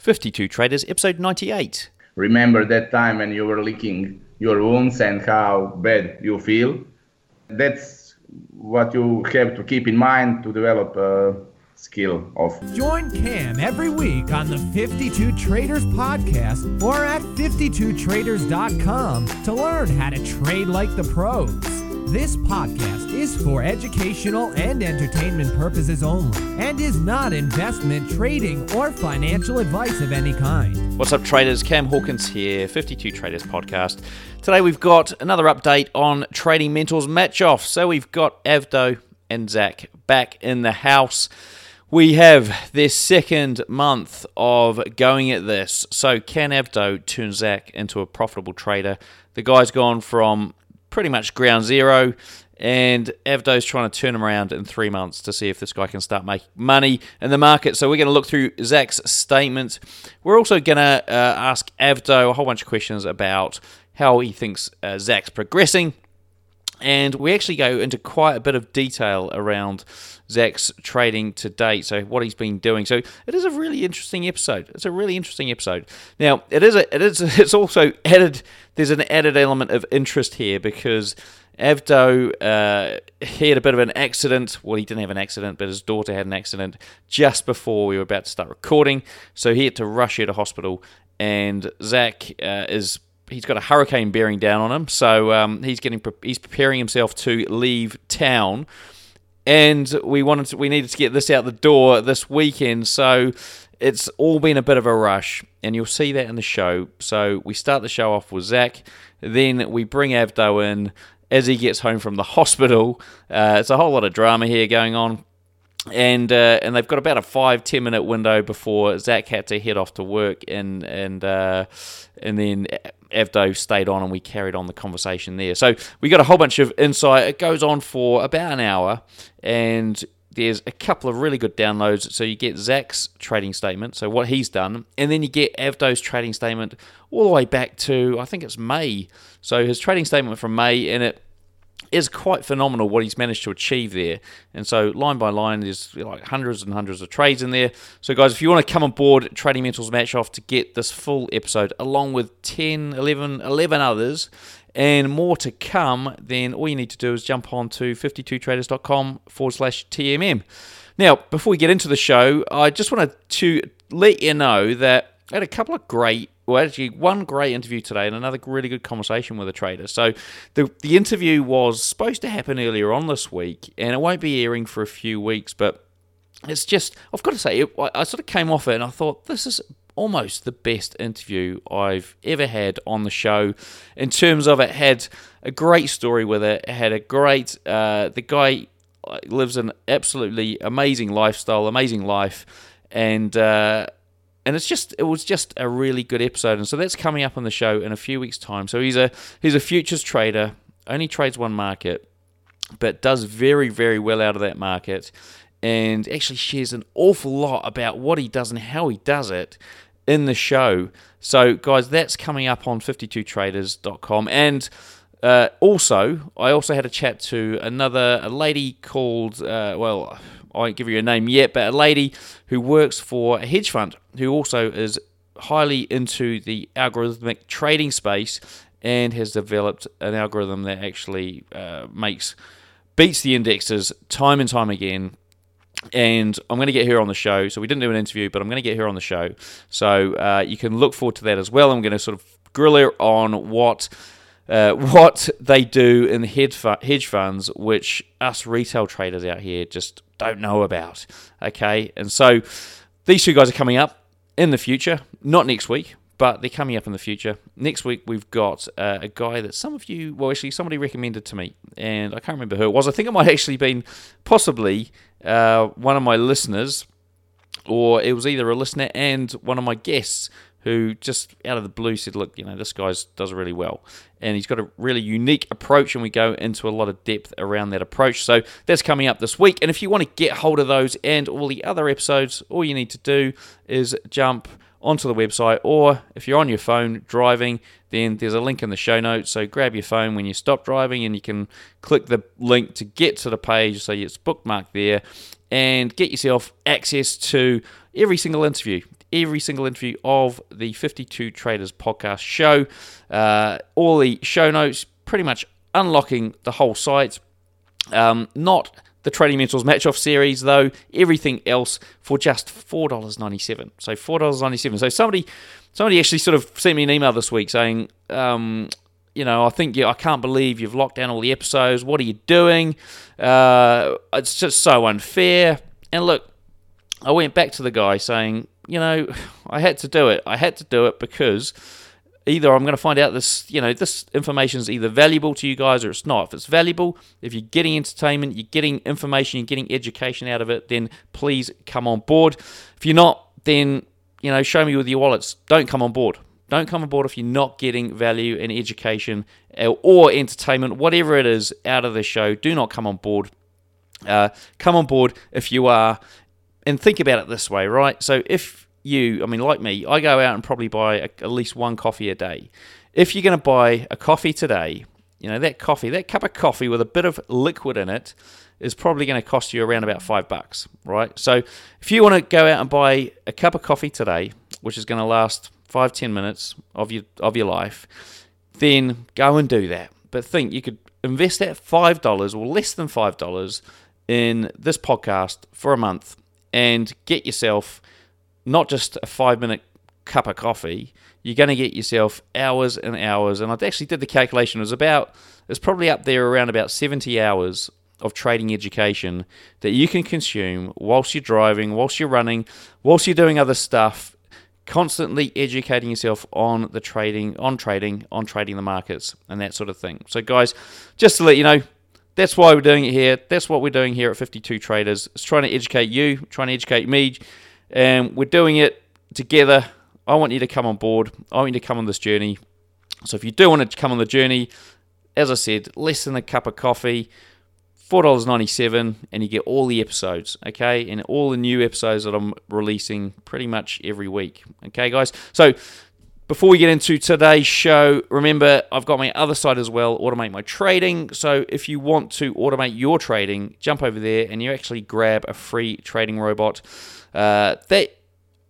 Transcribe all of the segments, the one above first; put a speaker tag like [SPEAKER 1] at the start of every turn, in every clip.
[SPEAKER 1] 52 Traders, episode 98.
[SPEAKER 2] Remember that time when you were licking your wounds and how bad you feel? That's what you have to keep in mind to develop a skill of.
[SPEAKER 3] Join Cam every week on the 52 Traders podcast or at 52traders.com to learn how to trade like the pros. This podcast is for educational and entertainment purposes only and is not investment, trading, or financial advice of any kind.
[SPEAKER 1] What's up, traders? Cam Hawkins here, 52 Traders Podcast. Today we've got another update on Trading Mentors match off. So we've got Avdo and Zach back in the house. We have their second month of going at this. So can Avdo turn Zach into a profitable trader? The guy's gone from pretty much ground zero. And Avdo's trying to turn him around in three months to see if this guy can start making money in the market. So we're going to look through Zach's statement. We're also going to uh, ask Avdo a whole bunch of questions about how he thinks uh, Zach's progressing. And we actually go into quite a bit of detail around Zach's trading to date, so what he's been doing. So it is a really interesting episode. It's a really interesting episode. Now it is a, it is it's also added. There's an added element of interest here because Avdo uh, he had a bit of an accident. Well, he didn't have an accident, but his daughter had an accident just before we were about to start recording. So he had to rush her to hospital, and Zach uh, is he's got a hurricane bearing down on him, so um, he's getting he's preparing himself to leave town, and we wanted to, we needed to get this out the door this weekend, so it's all been a bit of a rush, and you'll see that in the show. So we start the show off with Zach, then we bring Avdo in as he gets home from the hospital. Uh, it's a whole lot of drama here going on and uh, and they've got about a five ten minute window before Zach had to head off to work, and and uh, and then Avdo stayed on, and we carried on the conversation there. So we got a whole bunch of insight. It goes on for about an hour, and there's a couple of really good downloads. So you get Zach's trading statement, so what he's done, and then you get Avdo's trading statement all the way back to I think it's May. So his trading statement from May, and it is quite phenomenal what he's managed to achieve there. And so, line by line, there's like hundreds and hundreds of trades in there. So, guys, if you want to come aboard Trading Mentors Match Off to get this full episode, along with 10, 11, 11 others, and more to come, then all you need to do is jump on to 52traders.com forward slash TMM. Now, before we get into the show, I just wanted to let you know that I had a couple of great well, actually, one great interview today and another really good conversation with a trader. So, the, the interview was supposed to happen earlier on this week, and it won't be airing for a few weeks, but it's just, I've got to say, it, I, sort of came off it and I thought, this is almost the best interview I've ever had on the show in terms of it had a great story with it, it had a great, uh, the guy lives an absolutely amazing lifestyle, amazing life, and, uh, and it's just it was just a really good episode. And so that's coming up on the show in a few weeks time. So he's a he's a futures trader only trades one market but does very very well out of that market and actually shares an awful lot about what he does and how he does it in the show. So guys that's coming up on 52traders.com and uh, also i also had a chat to another a lady called uh, well I won't give you a name yet, but a lady who works for a hedge fund who also is highly into the algorithmic trading space and has developed an algorithm that actually uh, makes beats the indexes time and time again. And I'm going to get her on the show. So we didn't do an interview, but I'm going to get her on the show. So uh, you can look forward to that as well. I'm going to sort of grill her on what uh, what they do in the hedge funds, which us retail traders out here just don't know about. Okay, and so these two guys are coming up in the future, not next week, but they're coming up in the future. Next week, we've got uh, a guy that some of you, well, actually, somebody recommended to me, and I can't remember who it was. I think it might actually been possibly uh, one of my listeners, or it was either a listener and one of my guests who just out of the blue said, "Look, you know, this guy does really well, and he's got a really unique approach." And we go into a lot of depth around that approach. So that's coming up this week. And if you want to get hold of those and all the other episodes, all you need to do is jump onto the website, or if you're on your phone driving, then there's a link in the show notes. So grab your phone when you stop driving, and you can click the link to get to the page. So it's bookmarked there, and get yourself access to every single interview every single interview of the 52 Traders podcast show. Uh, all the show notes, pretty much unlocking the whole site. Um, not the Trading Mentors Match Off series, though, everything else for just $4.97. So $4.97. So somebody somebody actually sort of sent me an email this week saying, um, you know, I think you, I can't believe you've locked down all the episodes. What are you doing? Uh, it's just so unfair. And look, I went back to the guy saying, you know, I had to do it. I had to do it because either I'm going to find out this, you know, this information is either valuable to you guys or it's not. If it's valuable, if you're getting entertainment, you're getting information, you're getting education out of it, then please come on board. If you're not, then, you know, show me with your wallets. Don't come on board. Don't come on board if you're not getting value and education or entertainment, whatever it is, out of the show. Do not come on board. Uh, come on board if you are, and think about it this way, right? So if you, I mean, like me, I go out and probably buy a, at least one coffee a day. If you're going to buy a coffee today, you know that coffee, that cup of coffee with a bit of liquid in it, is probably going to cost you around about five bucks, right? So if you want to go out and buy a cup of coffee today, which is going to last five ten minutes of your of your life, then go and do that. But think you could invest that five dollars or less than five dollars in this podcast for a month and get yourself not just a five minute cup of coffee. You're going to get yourself hours and hours. And I actually did the calculation. It was about it's probably up there around about 70 hours of trading education that you can consume whilst you're driving, whilst you're running, whilst you're doing other stuff constantly educating yourself on the trading, on trading, on trading the markets, and that sort of thing. So, guys, just to let you know, that's why we're doing it here. That's what we're doing here at 52 Traders. It's trying to educate you, trying to educate me, and we're doing it together. I want you to come on board. I want you to come on this journey. So, if you do want to come on the journey, as I said, less than a cup of coffee $4.97 and you get all the episodes, okay? And all the new episodes that I'm releasing pretty much every week, okay, guys? So, before we get into today's show, remember I've got my other side as well, Automate My Trading. So, if you want to automate your trading, jump over there and you actually grab a free trading robot. Uh, that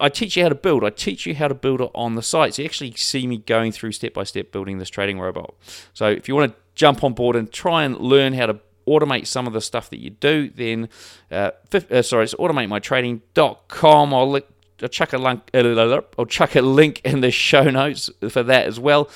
[SPEAKER 1] I teach you how to build. I teach you how to build it on the site. So you actually see me going through step by step building this trading robot. So if you want to jump on board and try and learn how to automate some of the stuff that you do, then uh, uh, sorry, it's automatemytrading.com. I'll I'll chuck a link. Uh, I'll chuck a link in the show notes for that as well.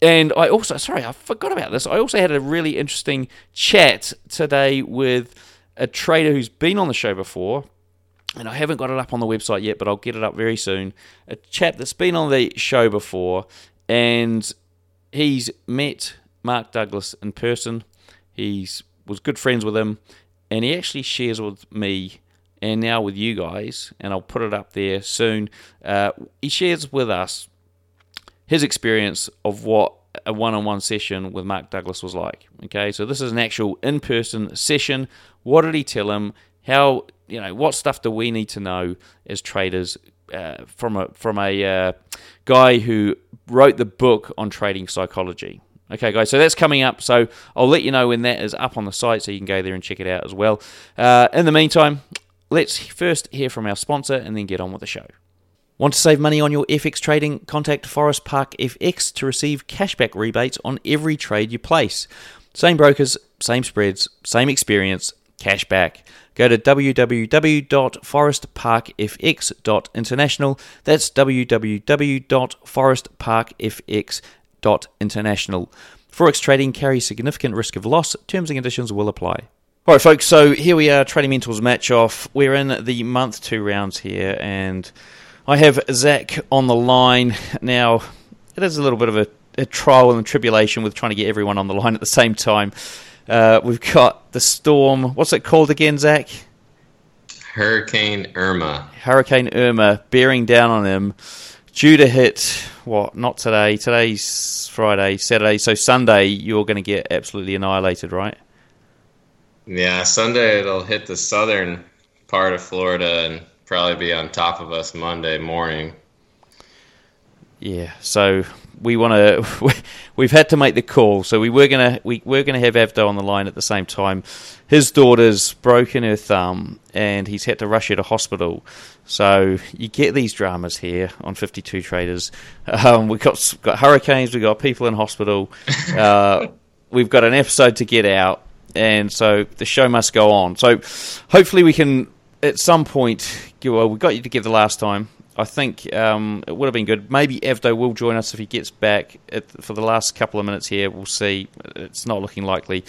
[SPEAKER 1] And I also, sorry, I forgot about this. I also had a really interesting chat today with a trader who's been on the show before, and I haven't got it up on the website yet, but I'll get it up very soon. A chap that's been on the show before, and he's met Mark Douglas in person. He's was good friends with him, and he actually shares with me and now with you guys, and I'll put it up there soon. Uh, he shares with us his experience of what a one-on-one session with Mark Douglas was like. Okay, so this is an actual in-person session. What did he tell him? How you know what stuff do we need to know as traders uh, from a from a uh, guy who wrote the book on trading psychology. Okay, guys, so that's coming up. So I'll let you know when that is up on the site so you can go there and check it out as well. Uh, in the meantime, let's first hear from our sponsor and then get on with the show. Want to save money on your FX trading? Contact Forest Park FX to receive cashback rebates on every trade you place. Same brokers, same spreads, same experience, cashback. Go to www.forestparkfx.international. That's www.forestparkfx.international. Forex trading carries significant risk of loss. Terms and conditions will apply. All right, folks. So here we are, Trading Mentors match off. We're in the month two rounds here, and I have Zach on the line now. It is a little bit of a, a trial and tribulation with trying to get everyone on the line at the same time. Uh, we've got the storm. What's it called again, Zach?
[SPEAKER 4] Hurricane Irma.
[SPEAKER 1] Hurricane Irma bearing down on him due to hit what? Not today. Today's Friday, Saturday. So Sunday, you're going to get absolutely annihilated, right?
[SPEAKER 4] Yeah, Sunday it'll hit the southern part of Florida and probably be on top of us Monday morning.
[SPEAKER 1] Yeah, so we want to. We've had to make the call. So we were gonna we were gonna have Avdo on the line at the same time. His daughter's broken her thumb, and he's had to rush her to hospital. So you get these dramas here on Fifty Two Traders. Um, we've got got hurricanes, we've got people in hospital. Uh, we've got an episode to get out, and so the show must go on. So hopefully we can at some point. Well, we got you together last time. I think um, it would have been good. Maybe Avdo will join us if he gets back at, for the last couple of minutes here. We'll see. It's not looking likely,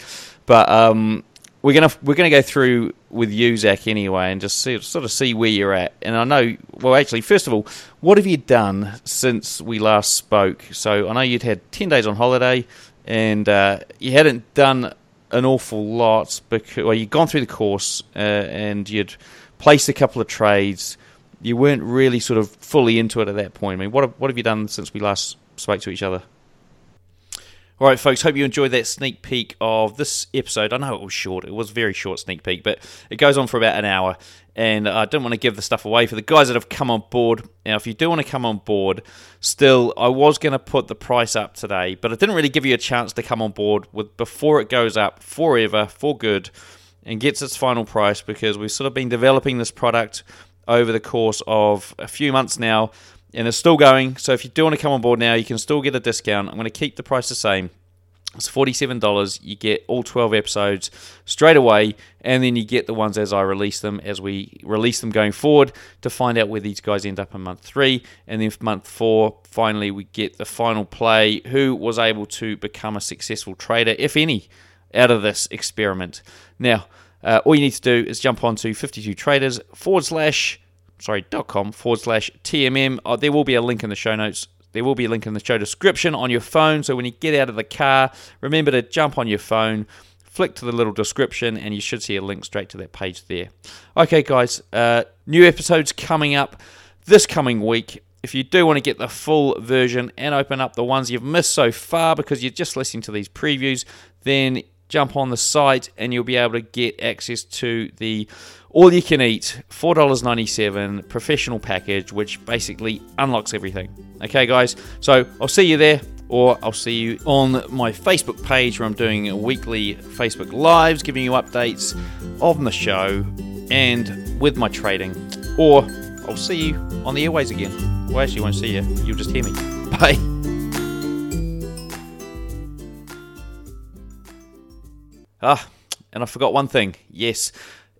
[SPEAKER 1] but um, we're gonna we're gonna go through with you, Zach, anyway, and just see, sort of see where you're at. And I know, well, actually, first of all, what have you done since we last spoke? So I know you'd had ten days on holiday, and uh, you hadn't done an awful lot because well, you'd gone through the course uh, and you'd placed a couple of trades you weren't really sort of fully into it at that point. I mean, what have, what have you done since we last spoke to each other? All right, folks, hope you enjoyed that sneak peek of this episode. I know it was short, it was very short sneak peek, but it goes on for about an hour. And I don't want to give the stuff away for the guys that have come on board. Now, if you do want to come on board, still, I was going to put the price up today, but I didn't really give you a chance to come on board with before it goes up forever, for good, and gets its final price because we've sort of been developing this product over the course of a few months now, and it's still going. So if you do want to come on board now, you can still get a discount. I'm going to keep the price the same. It's $47. You get all 12 episodes straight away, and then you get the ones as I release them, as we release them going forward to find out where these guys end up in month three. And then month four, finally, we get the final play who was able to become a successful trader, if any, out of this experiment. Now, uh, all you need to do is jump onto 52 traders forward slash, sorry, dot com forward slash TMM. Uh, there will be a link in the show notes. There will be a link in the show description on your phone. So when you get out of the car, remember to jump on your phone, flick to the little description, and you should see a link straight to that page there. Okay, guys, uh, new episodes coming up this coming week. If you do want to get the full version and open up the ones you've missed so far because you're just listening to these previews, then jump on the site and you'll be able to get access to the all you can eat $4.97 professional package, which basically unlocks everything. Okay, guys, so I'll see you there. Or I'll see you on my Facebook page where I'm doing weekly Facebook Lives, giving you updates of the show and with my trading. Or I'll see you on the airways again. Well, actually, won't see you. You'll just hear me. Bye. Ah, and I forgot one thing. Yes,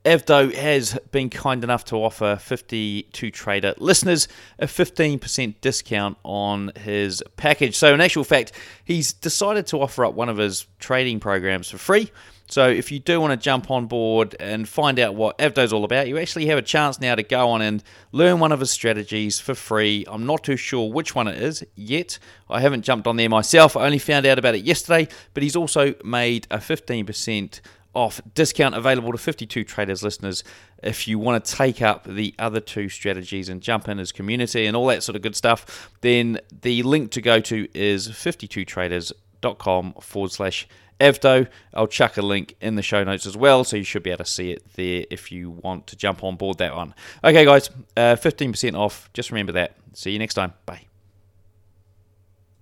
[SPEAKER 1] Avdo has been kind enough to offer 52 Trader listeners a 15% discount on his package. So, in actual fact, he's decided to offer up one of his trading programs for free. So, if you do want to jump on board and find out what Avdo's all about, you actually have a chance now to go on and learn one of his strategies for free. I'm not too sure which one it is yet. I haven't jumped on there myself. I only found out about it yesterday, but he's also made a 15% off discount available to 52 traders listeners if you want to take up the other two strategies and jump in his community and all that sort of good stuff then the link to go to is 52traders.com forward slash Avdo. I'll chuck a link in the show notes as well, so you should be able to see it there if you want to jump on board that one. Okay, guys, uh, 15% off. Just remember that. See you next time. Bye.